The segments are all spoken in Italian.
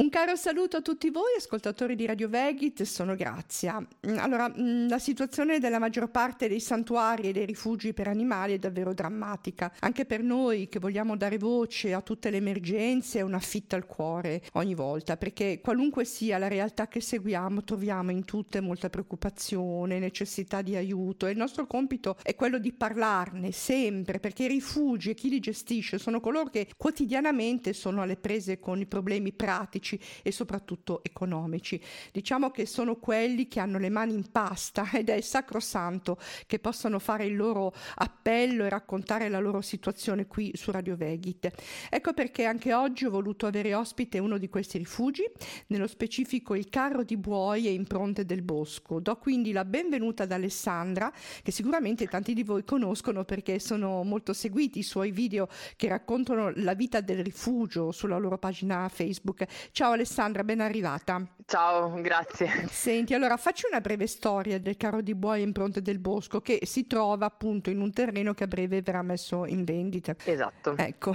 Un caro saluto a tutti voi ascoltatori di Radio Vegit, sono Grazia. Mm, allora, mm, la situazione della maggior parte dei santuari e dei rifugi per animali è davvero drammatica. Anche per noi che vogliamo dare voce a tutte le emergenze è una fitta al cuore ogni volta, perché qualunque sia la realtà che seguiamo, troviamo in tutte molta preoccupazione, necessità di aiuto e il nostro compito è quello di parlarne sempre, perché i rifugi e chi li gestisce sono coloro che quotidianamente sono alle prese con i problemi pratici politici e soprattutto economici. Diciamo che sono quelli che hanno le mani in pasta ed è sacrosanto che possano fare il loro appello e raccontare la loro situazione qui su Radio Vegit. Ecco perché anche oggi ho voluto avere ospite uno di questi rifugi, nello specifico il carro di buoi e impronte del bosco. Do quindi la benvenuta ad Alessandra, che sicuramente tanti di voi conoscono perché sono molto seguiti i suoi video che raccontano la vita del rifugio sulla loro pagina Facebook. Ciao Alessandra, ben arrivata. Ciao, grazie. Senti, allora faccio una breve storia del carro di buoi impronte del bosco che si trova appunto in un terreno che a breve verrà messo in vendita. Esatto. Ecco.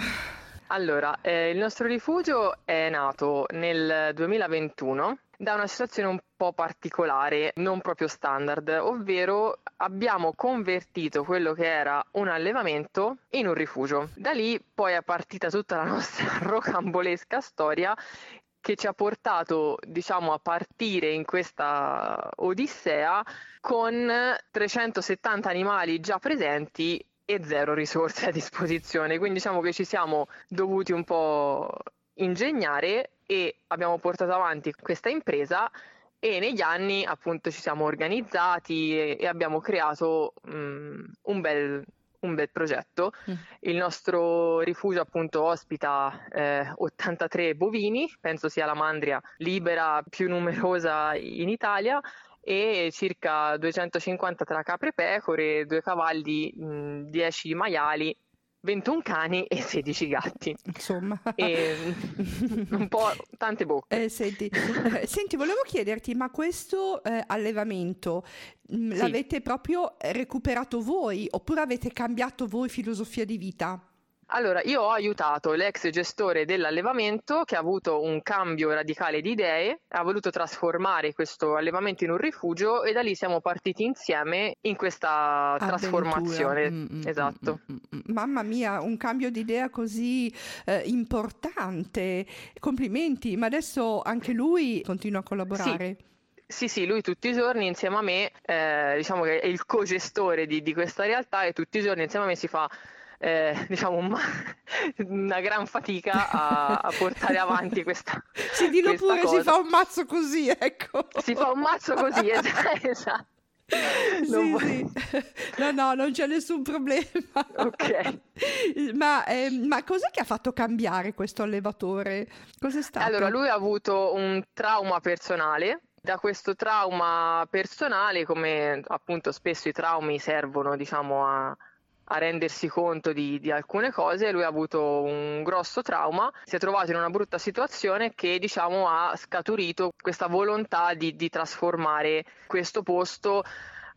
Allora, eh, il nostro rifugio è nato nel 2021 da una situazione un po' particolare, non proprio standard, ovvero abbiamo convertito quello che era un allevamento in un rifugio. Da lì poi è partita tutta la nostra rocambolesca storia che ci ha portato, diciamo, a partire in questa odissea con 370 animali già presenti e zero risorse a disposizione. Quindi diciamo che ci siamo dovuti un po' ingegnare e abbiamo portato avanti questa impresa e negli anni appunto ci siamo organizzati e, e abbiamo creato um, un bel un bel progetto. Mm. Il nostro rifugio appunto ospita eh, 83 bovini, penso sia la mandria libera più numerosa in Italia e circa 250 tra capre e pecore, due cavalli, mh, 10 maiali 21 cani e 16 gatti. Insomma. E un po' tante bocche. Eh, senti, eh, senti, volevo chiederti, ma questo eh, allevamento mh, sì. l'avete proprio recuperato voi oppure avete cambiato voi filosofia di vita? Allora, io ho aiutato l'ex gestore dell'allevamento che ha avuto un cambio radicale di idee, ha voluto trasformare questo allevamento in un rifugio e da lì siamo partiti insieme in questa Avventura. trasformazione. Mm, mm, mm esatto. Mm, mm, Mamma mia, un cambio di idea così eh, importante. Complimenti, ma adesso anche lui continua a collaborare. Sì. Sì, sì, lui tutti i giorni insieme a me, eh, diciamo che è il co-gestore di, di, questa realtà e tutti i giorni insieme a me si fa eh, diciamo un, una gran fatica a, a, portare avanti questa Sì, dillo questa pure, cosa. si fa un mazzo così, ecco. Si fa un mazzo così, esatto. Sì, sì. No, no, non c'è nessun problema. Ok. Ma, eh, ma cos'è che ha fatto cambiare questo allevatore? Cos'è stato? Allora, lui ha avuto un trauma personale da questo trauma personale, come appunto spesso i traumi servono, diciamo, a, a rendersi conto di, di, alcune cose, lui ha avuto un grosso trauma, si è trovato in una brutta situazione che diciamo ha scaturito questa volontà di, di trasformare questo posto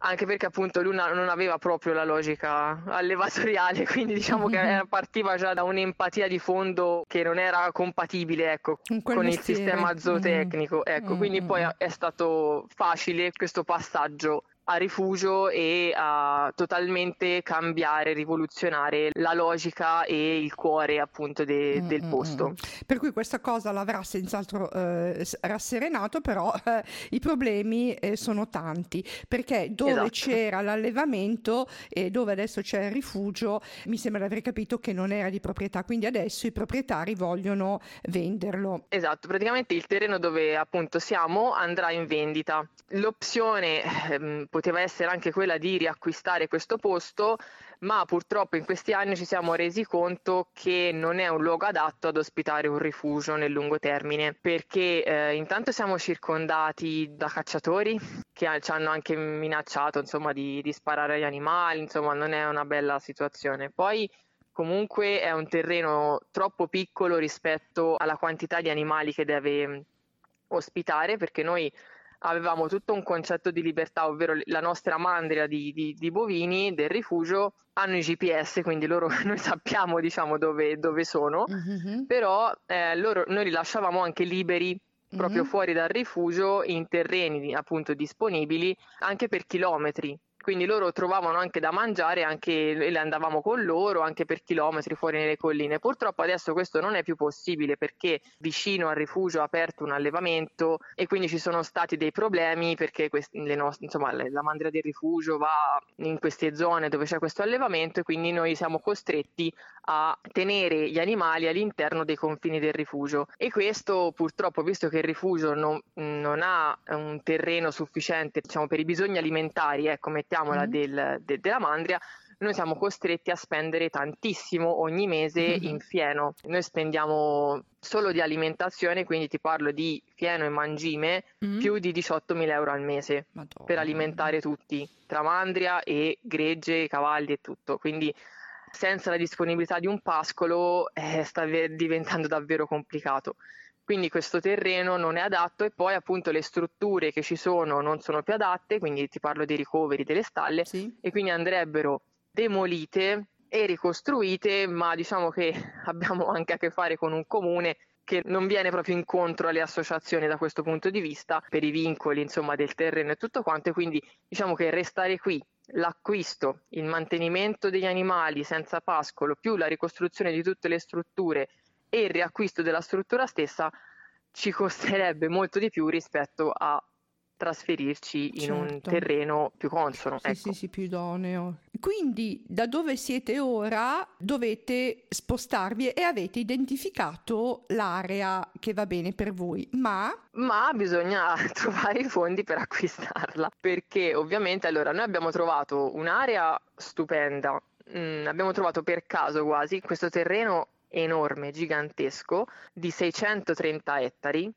anche perché appunto lui non aveva proprio la logica allevatoriale, quindi diciamo che partiva già da un'empatia di fondo che non era compatibile ecco, con mestiere. il sistema zootecnico. Ecco, mm. quindi poi è stato facile questo passaggio a rifugio e a totalmente cambiare, rivoluzionare la logica e il cuore appunto de- del posto. Per cui questa cosa l'avrà senz'altro eh, rasserenato, però eh, i problemi eh, sono tanti, perché dove esatto. c'era l'allevamento e dove adesso c'è il rifugio, mi sembra di aver capito che non era di proprietà, quindi adesso i proprietari vogliono venderlo. Esatto, praticamente il terreno dove appunto siamo andrà in vendita. L'opzione ehm, poteva essere anche quella di riacquistare questo posto, ma purtroppo in questi anni ci siamo resi conto che non è un luogo adatto ad ospitare un rifugio nel lungo termine, perché eh, intanto siamo circondati da cacciatori che ci hanno anche minacciato insomma, di, di sparare agli animali, insomma non è una bella situazione. Poi comunque è un terreno troppo piccolo rispetto alla quantità di animali che deve ospitare, perché noi avevamo tutto un concetto di libertà, ovvero la nostra mandria di, di, di bovini del rifugio hanno i GPS, quindi loro, noi sappiamo diciamo, dove, dove sono, mm-hmm. però eh, loro, noi li lasciavamo anche liberi proprio mm-hmm. fuori dal rifugio in terreni appunto disponibili anche per chilometri quindi loro trovavano anche da mangiare anche, e andavamo con loro anche per chilometri fuori nelle colline. Purtroppo adesso questo non è più possibile perché vicino al rifugio è aperto un allevamento e quindi ci sono stati dei problemi perché questi, nostre, insomma, la mandria del rifugio va in queste zone dove c'è questo allevamento e quindi noi siamo costretti a tenere gli animali all'interno dei confini del rifugio e questo purtroppo visto che il rifugio non, non ha un terreno sufficiente diciamo, per i bisogni alimentari, ecco mettiamo mettiamola, mm. del, de, della mandria, noi siamo costretti a spendere tantissimo ogni mese mm-hmm. in fieno. Noi spendiamo solo di alimentazione, quindi ti parlo di fieno e mangime, mm-hmm. più di 18.000 euro al mese Madonna. per alimentare tutti, tra mandria e gregge, cavalli e tutto. Quindi senza la disponibilità di un pascolo eh, sta diventando davvero complicato quindi questo terreno non è adatto e poi appunto le strutture che ci sono non sono più adatte, quindi ti parlo dei ricoveri delle stalle sì. e quindi andrebbero demolite e ricostruite, ma diciamo che abbiamo anche a che fare con un comune che non viene proprio incontro alle associazioni da questo punto di vista per i vincoli insomma del terreno e tutto quanto e quindi diciamo che restare qui l'acquisto, il mantenimento degli animali senza pascolo più la ricostruzione di tutte le strutture e il riacquisto della struttura stessa ci costerebbe molto di più rispetto a trasferirci in certo. un terreno più consono. Sì, ecco. sì, sì, più idoneo. Quindi da dove siete ora dovete spostarvi e avete identificato l'area che va bene per voi, ma... Ma bisogna trovare i fondi per acquistarla, perché ovviamente allora noi abbiamo trovato un'area stupenda, mm, abbiamo trovato per caso quasi questo terreno enorme, gigantesco, di 630 ettari,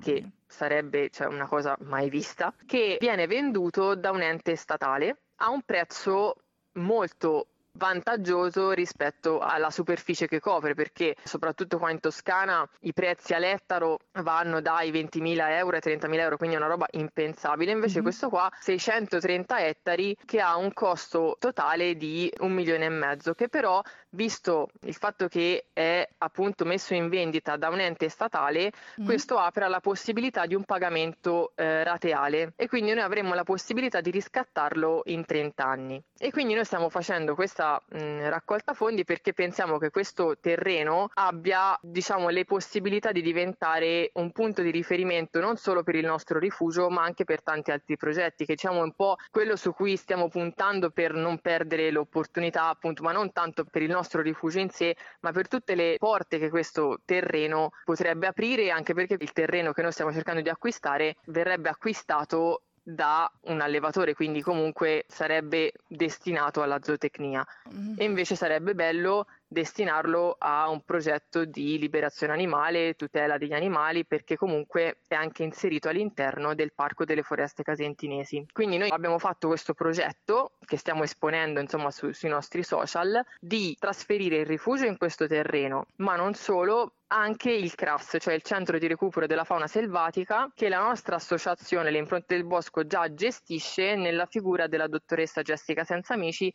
che sarebbe cioè, una cosa mai vista, che viene venduto da un ente statale a un prezzo molto vantaggioso rispetto alla superficie che copre perché soprattutto qua in Toscana i prezzi all'ettaro vanno dai 20.000 euro ai 30.000 euro quindi è una roba impensabile invece mm-hmm. questo qua 630 ettari che ha un costo totale di un milione e mezzo che però visto il fatto che è appunto messo in vendita da un ente statale mm-hmm. questo apre alla possibilità di un pagamento eh, rateale e quindi noi avremo la possibilità di riscattarlo in 30 anni e quindi noi stiamo facendo questa mh, raccolta fondi perché pensiamo che questo terreno abbia diciamo, le possibilità di diventare un punto di riferimento non solo per il nostro rifugio ma anche per tanti altri progetti che diciamo un po' quello su cui stiamo puntando per non perdere l'opportunità appunto ma non tanto per il nostro rifugio in sé ma per tutte le porte che questo terreno potrebbe aprire anche perché il terreno che noi stiamo cercando di acquistare verrebbe acquistato da un allevatore, quindi comunque sarebbe destinato alla zootecnia. Mm-hmm. E invece sarebbe bello destinarlo a un progetto di liberazione animale, tutela degli animali, perché comunque è anche inserito all'interno del Parco delle Foreste Casentinesi. Quindi noi abbiamo fatto questo progetto che stiamo esponendo insomma su, sui nostri social di trasferire il rifugio in questo terreno, ma non solo, anche il CRAS, cioè il Centro di Recupero della Fauna Selvatica, che la nostra associazione, le Impronte del Bosco, già gestisce nella figura della dottoressa Jessica Senzamici,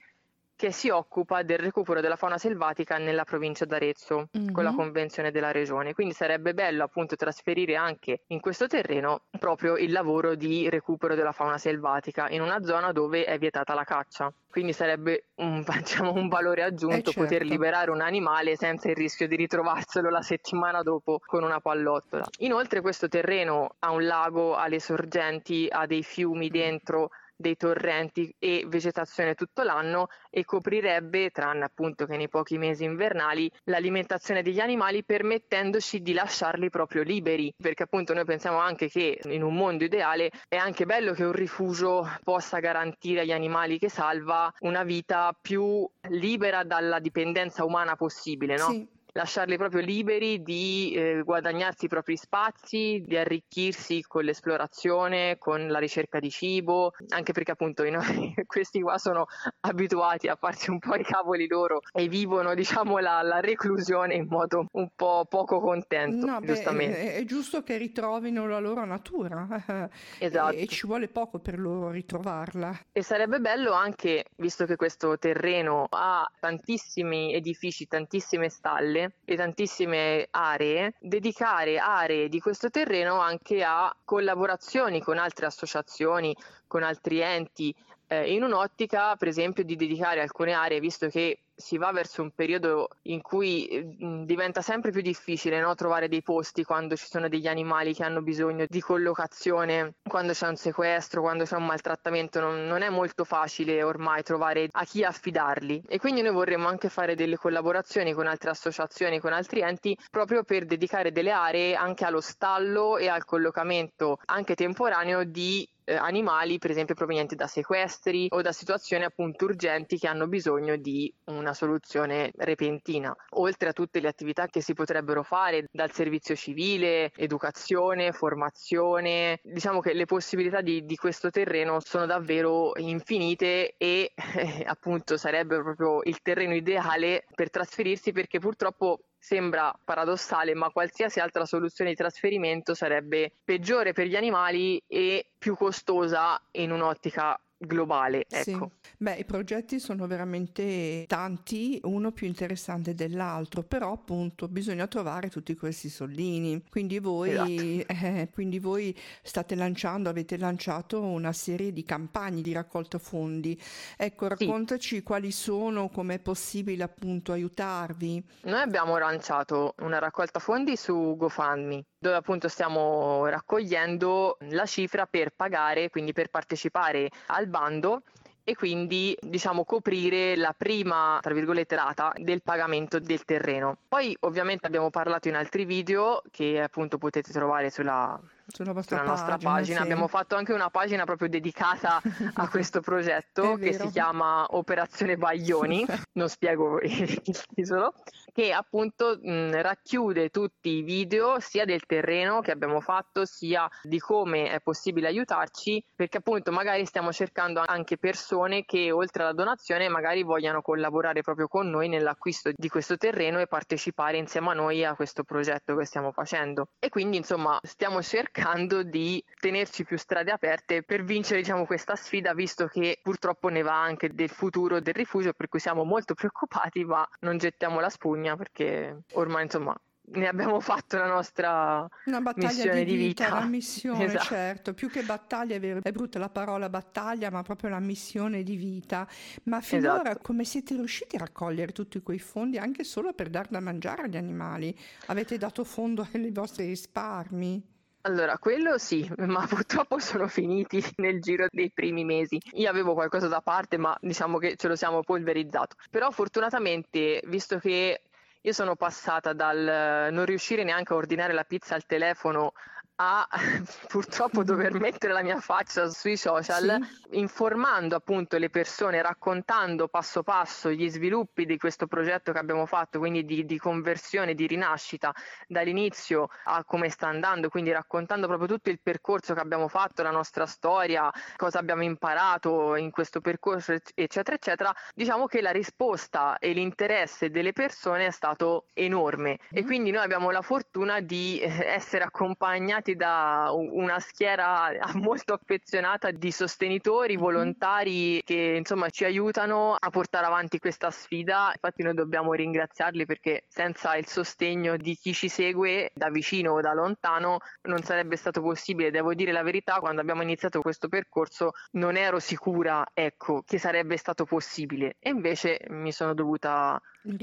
che si occupa del recupero della fauna selvatica nella provincia d'Arezzo mm-hmm. con la mhm. convenzione della regione. Quindi sarebbe bello appunto trasferire anche in questo terreno proprio il lavoro di recupero della fauna selvatica in una zona dove è vietata la caccia. Quindi sarebbe un, diciamo, un valore aggiunto eh certo. poter liberare un animale senza il rischio di ritrovarselo la settimana dopo con una pallottola. Inoltre questo terreno ha un lago, ha le sorgenti, ha dei fiumi dentro dei torrenti e vegetazione tutto l'anno e coprirebbe, tranne appunto che nei pochi mesi invernali, l'alimentazione degli animali permettendoci di lasciarli proprio liberi, perché appunto noi pensiamo anche che in un mondo ideale è anche bello che un rifugio possa garantire agli animali che salva una vita più libera dalla dipendenza umana possibile, no? Sì lasciarli proprio liberi di eh, guadagnarsi i propri spazi, di arricchirsi con l'esplorazione, con la ricerca di cibo, anche perché appunto noi, questi qua sono abituati a farsi un po' i cavoli loro e vivono diciamo la, la reclusione in modo un po' poco contento, no, giustamente. Beh, è, è, giusto che ritrovino la loro natura esatto. e, e ci vuole poco per loro ritrovarla. E sarebbe bello anche, visto che questo terreno ha tantissimi edifici, tantissime stalle e tantissime aree, dedicare aree di questo terreno anche a collaborazioni con altre associazioni, con altri enti, eh, in un'ottica per esempio di dedicare alcune aree, visto che si va verso un periodo in cui mh, diventa sempre più difficile no? trovare dei posti quando ci sono degli animali che hanno bisogno di collocazione, quando c'è un sequestro, quando c'è un maltrattamento, non, non, è molto facile ormai trovare a chi affidarli e quindi noi vorremmo anche fare delle collaborazioni con altre associazioni, con altri enti, proprio per dedicare delle aree anche allo stallo e al collocamento anche temporaneo di eh, animali, per esempio provenienti da sequestri o da situazioni appunto urgenti che hanno bisogno di una soluzione repentina, oltre a tutte le attività che si potrebbero fare dal servizio civile, educazione, formazione. Diciamo che le possibilità di, di questo terreno sono davvero infinite e eh, appunto sarebbe proprio il terreno ideale per trasferirsi perché purtroppo Sembra paradossale, ma qualsiasi altra soluzione di trasferimento sarebbe peggiore per gli animali e più costosa in un'ottica globale. Ecco. Sì. Beh, i progetti sono veramente tanti, uno più interessante dell'altro, però appunto bisogna trovare tutti questi soldini. Quindi voi, esatto. eh, quindi voi state lanciando, avete lanciato una serie di campagne di raccolta fondi. Ecco, raccontaci sì. quali sono, com'è possibile appunto aiutarvi. Noi abbiamo lanciato una raccolta fondi su GoFundMe dove appunto stiamo raccogliendo la cifra per pagare, quindi per partecipare al bando e quindi diciamo coprire la prima tra virgolette data del pagamento del terreno. Poi ovviamente abbiamo parlato in altri video che appunto potete trovare sulla sulla, sulla nostra pagina. Sì. Abbiamo fatto anche una pagina proprio dedicata a questo progetto che si chiama Operazione Baglioni, non spiego il titolo, che appunto mh, racchiude tutti i video sia del terreno che abbiamo fatto sia di come è possibile aiutarci perché appunto magari stiamo cercando anche persone che oltre alla donazione magari vogliano collaborare proprio con noi nell'acquisto di questo terreno e partecipare insieme a noi a questo progetto che stiamo facendo e quindi insomma stiamo cercando cercando di tenerci più strade aperte per vincere diciamo, questa sfida, visto che purtroppo ne va anche del futuro del rifugio, per cui siamo molto preoccupati, ma non gettiamo la spugna perché ormai insomma ne abbiamo fatto la nostra una battaglia di vita, di vita. Una missione, esatto. certo, più che battaglia, è, vero, è brutta la parola battaglia, ma proprio la missione di vita. Ma finora esatto. come siete riusciti a raccogliere tutti quei fondi anche solo per dar da mangiare agli animali? Avete dato fondo ai vostri risparmi? Allora, quello sì, ma purtroppo sono finiti nel giro dei primi mesi. Io avevo qualcosa da parte, ma diciamo che ce lo siamo polverizzato. Però fortunatamente, visto che io sono passata dal non riuscire neanche a ordinare la pizza al telefono a purtroppo dover mettere la mia faccia sui social sì. informando appunto le persone, raccontando passo passo gli sviluppi di questo progetto che abbiamo fatto, quindi di, di conversione, di rinascita dall'inizio a come sta andando, quindi raccontando proprio tutto il percorso che abbiamo fatto, la nostra storia, cosa abbiamo imparato in questo percorso, eccetera, eccetera, diciamo che la risposta e l'interesse delle persone è stato enorme mm. e quindi noi abbiamo la fortuna di eh, essere accompagnati accompagnati da una schiera molto affezionata di sostenitori, mhm. volontari che insomma ci aiutano a portare avanti questa sfida. Infatti noi dobbiamo ringraziarli perché senza il sostegno di chi ci segue da vicino o da lontano non sarebbe stato possibile. Devo dire la verità, quando abbiamo iniziato questo percorso non ero sicura, ecco, che sarebbe stato possibile e invece mi sono dovuta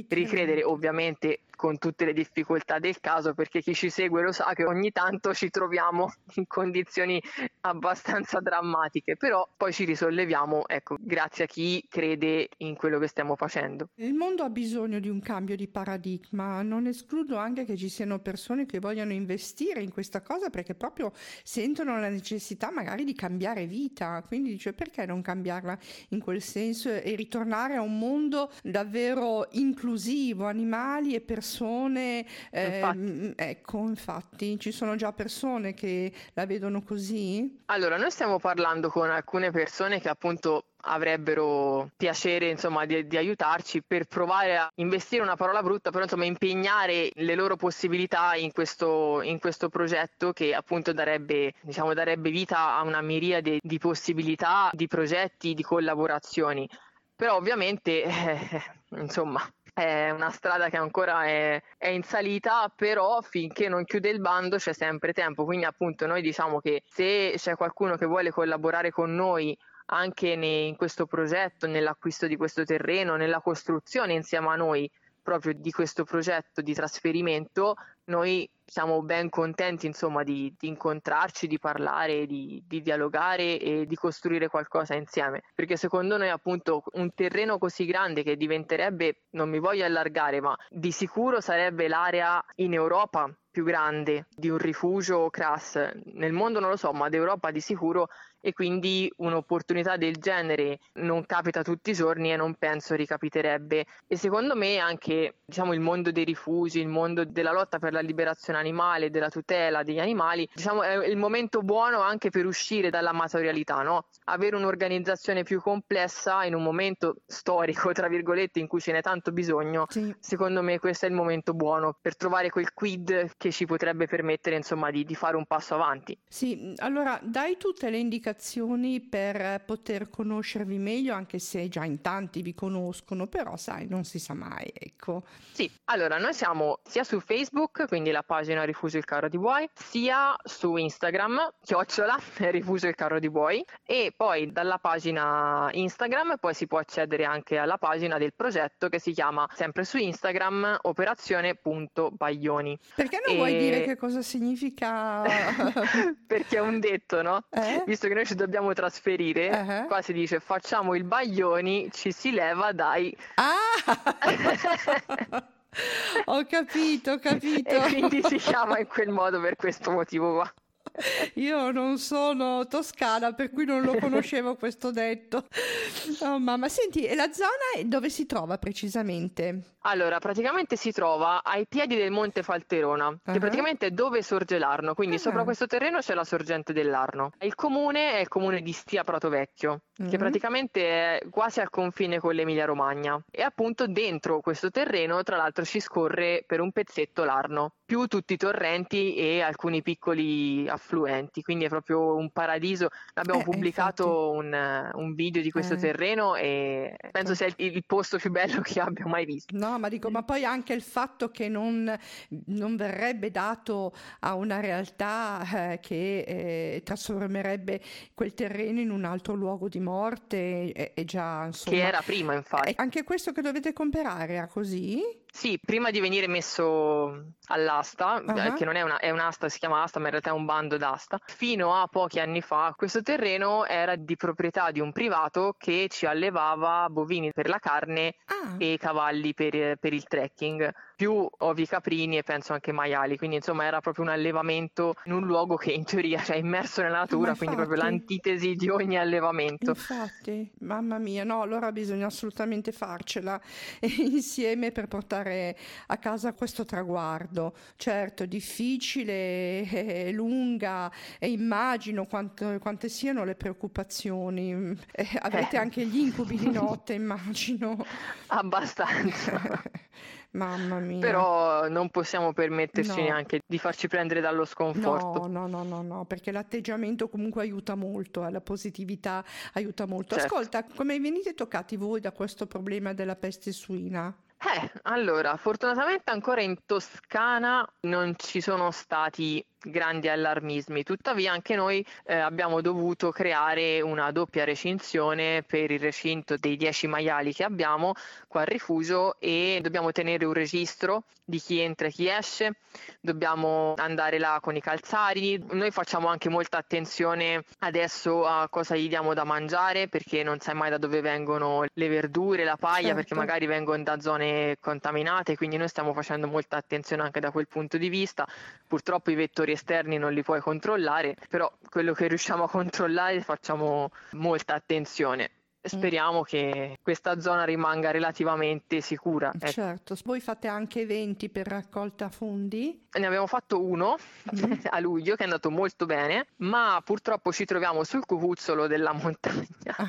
ricredere ovviamente con tutte le difficoltà del caso perché chi ci segue lo sa che ogni tanto ci troviamo in condizioni abbastanza drammatiche però poi ci risolleviamo ecco grazie a chi crede in quello che stiamo facendo. Il mondo ha bisogno di un cambio di paradigma non escludo anche che ci siano persone che vogliano investire in questa cosa perché proprio sentono la necessità magari di cambiare vita quindi dice perché non cambiarla in quel senso e ritornare a un mondo davvero in inclusivo, animali e persone. Eh, infatti. Ecco, infatti, ci sono già persone che la vedono così? Allora, noi stiamo parlando con alcune persone che appunto avrebbero piacere insomma di, di, aiutarci per provare a investire una parola brutta però insomma impegnare le loro possibilità in questo, in questo progetto che appunto darebbe, diciamo, darebbe vita a una miriade di possibilità di progetti di collaborazioni però ovviamente eh, insomma è una strada che ancora è, è, in salita, però finché non chiude il bando c'è sempre tempo. Quindi, appunto, noi diciamo che se c'è qualcuno che vuole collaborare con noi anche ne, in questo progetto, nell'acquisto di questo terreno, nella costruzione insieme a noi proprio di questo progetto di trasferimento, noi siamo ben contenti insomma di, di incontrarci, di parlare, di, di, dialogare e di costruire qualcosa insieme, perché secondo noi appunto un terreno così grande che diventerebbe, non mi voglio allargare, ma di sicuro sarebbe l'area in Europa più grande di un rifugio CRAS, nel mondo non lo so, ma d'Europa di sicuro e quindi un'opportunità del genere non capita tutti i giorni e non penso ricapiterebbe. E secondo me anche diciamo, il mondo dei rifugi, il mondo della lotta per la liberazione animale, della tutela degli animali, diciamo, è il momento buono anche per uscire dall'amatorialità, no? avere un'organizzazione più complessa in un momento storico, tra virgolette, in cui ce n'è tanto bisogno, sì. secondo me questo è il momento buono per trovare quel quid che ci potrebbe permettere insomma di, di fare un passo avanti. Sì, allora dai tutte le indicazioni indicazioni per poter conoscervi meglio, anche se già in tanti vi conoscono, però sai, non si sa mai, ecco. Sì, allora noi siamo sia su Facebook, quindi la pagina Rifugio il carro di buoi, sia su Instagram, chiocciola Rifugio il carro di buoi, e poi dalla pagina Instagram poi si può accedere anche alla pagina del progetto che si chiama sempre su Instagram operazione.baglioni. Perché non e... vuoi dire che cosa significa? Perché è un detto, no? Eh? Visto che noi ci dobbiamo trasferire, uh-huh. qua si dice facciamo il baglioni, ci si leva dai... Ah! ho capito, ho capito. E quindi si chiama in quel modo per questo motivo qua. Io non sono toscana, per cui non lo conoscevo questo detto. Oh mamma, senti, e la zona dove si trova precisamente? Allora, praticamente si trova ai piedi del Monte Falterona, uh-huh. che praticamente è dove sorge l'Arno, quindi uh-huh. sopra questo terreno c'è la sorgente dell'Arno. Il comune è il comune di Stia Prato Vecchio, uh-huh. che praticamente è quasi al confine con l'Emilia Romagna. E appunto dentro questo terreno, tra l'altro, ci scorre per un pezzetto l'Arno, più tutti i torrenti e alcuni piccoli affluenti, quindi è proprio un paradiso. Abbiamo eh, pubblicato un, un, video di questo eh. terreno e penso sia il, il, posto più bello che abbia mai visto. No, ma dico, ma poi anche il fatto che non, non verrebbe dato a una realtà eh, che eh, trasformerebbe quel terreno in un altro luogo di morte è, è già insomma... Che era prima, infatti. Anche questo che dovete comprare era così? Sì, prima di venire messo all'asta, uh-huh. che non è, una, è un'asta, si chiama asta, ma in realtà è un bando d'asta, fino a pochi anni fa questo terreno era di proprietà di un privato che ci allevava bovini per la carne ah. e cavalli per, per il trekking più ovi caprini e penso anche maiali, quindi insomma era proprio un allevamento in un luogo che in teoria è cioè, immerso nella natura, quindi proprio l'antitesi di ogni allevamento. Infatti, mamma mia, no, allora bisogna assolutamente farcela insieme per portare a casa questo traguardo. Certo, difficile, lunga e immagino quanto, quante siano le preoccupazioni. Eh, avete eh. anche gli incubi di notte, immagino. Abbastanza. Mamma mia. Però non possiamo permetterci no. neanche di farci prendere dallo sconforto. No, no, no, no, no perché l'atteggiamento comunque aiuta molto, eh, la positività aiuta molto. Certo. Ascolta, come venite toccati voi da questo problema della peste suina? Eh, allora, fortunatamente ancora in Toscana non ci sono stati grandi allarmismi, tuttavia anche noi eh, abbiamo dovuto creare una doppia recinzione per il recinto dei 10 maiali che abbiamo qua al rifugio e dobbiamo tenere un registro di chi entra e chi esce, dobbiamo andare là con i calzari, noi facciamo anche molta attenzione adesso a cosa gli diamo da mangiare perché non sai mai da dove vengono le verdure, la paglia certo. perché magari vengono da zone contaminate, quindi noi stiamo facendo molta attenzione anche da quel punto di vista. Purtroppo i vettori esterni non li puoi controllare, però quello che riusciamo a controllare facciamo molta attenzione. speriamo che questa zona rimanga relativamente sicura. Ecco. Certo, voi fate anche eventi per raccolta fondi? Ne abbiamo fatto uno mm. a luglio che è andato molto bene, ma purtroppo ci troviamo sul cucuzzolo della montagna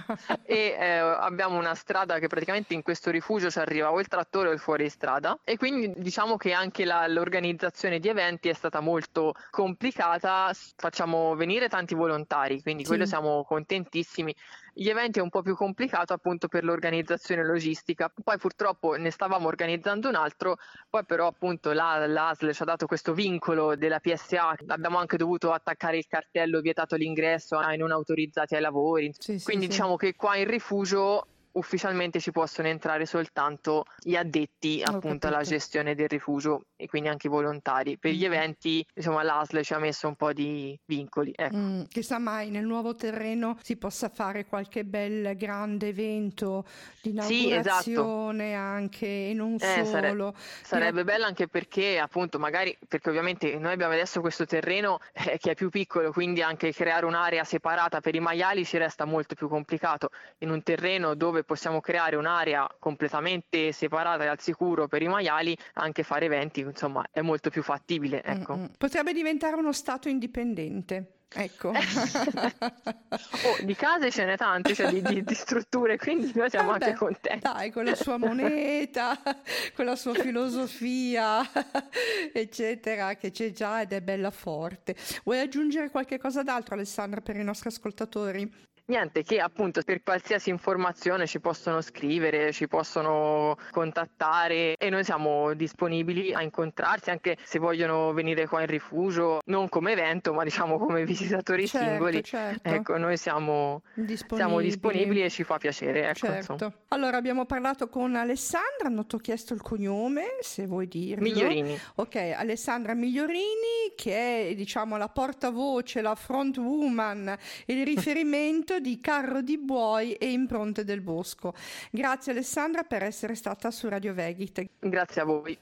e eh, abbiamo una strada che praticamente in questo rifugio ci arriva o il trattore o il fuoristrada e quindi diciamo che anche la, l'organizzazione di eventi è stata molto complicata, facciamo venire tanti volontari, quindi sì. quello siamo contentissimi gli eventi è un po' più complicato appunto per l'organizzazione logistica. Poi purtroppo ne stavamo organizzando un altro, poi però appunto la, l'ASL ci ha dato questo vincolo della PSA, abbiamo anche dovuto attaccare il cartello vietato l'ingresso ai non autorizzati ai lavori. Sì, Quindi sì, diciamo sì. che qua in rifugio ufficialmente ci possono entrare soltanto gli addetti appunto alla gestione del rifugio e quindi anche i volontari. Per gli mm. eventi, insomma, l'ASL ci ha messo un po' di vincoli. Ecco. Mm, chissà mai nel nuovo terreno si possa fare qualche bel grande evento di inaugurazione sì, esatto. anche e non eh, solo. Sare- sarebbe Io... bello anche perché appunto magari perché ovviamente noi abbiamo adesso questo terreno eh, che è più piccolo, quindi anche creare un'area separata per i maiali ci resta molto più complicato. In un terreno dove possiamo creare un'area completamente separata e al sicuro per i maiali, anche fare eventi, insomma, è molto più fattibile. Ecco. Mm-hmm. Potrebbe diventare uno stato indipendente. Ecco. oh, di case ce n'è tante, cioè di, di, di strutture, quindi noi siamo Vabbè, anche contenti. Dai, con la sua moneta, con la sua filosofia, eccetera, che c'è già ed è bella forte. Vuoi aggiungere qualche cosa d'altro, Alessandra, per i nostri ascoltatori? Niente, che appunto per qualsiasi informazione ci possono scrivere, ci possono contattare e noi siamo disponibili a incontrarsi anche se vogliono venire qua in rifugio, non come evento, ma diciamo come visitatori certo, singoli. Certo. Ecco, noi siamo disponibili. siamo disponibili. e ci fa piacere. Ecco, certo. Allora abbiamo parlato con Alessandra, hanno chiesto il cognome, se vuoi dirlo. Migliorini. Ok, Alessandra Migliorini che è diciamo la portavoce, la front woman, il riferimento di Carro di Buoi e Impronte del Bosco. Grazie Alessandra per essere stata su Radio Vegit. Grazie a voi.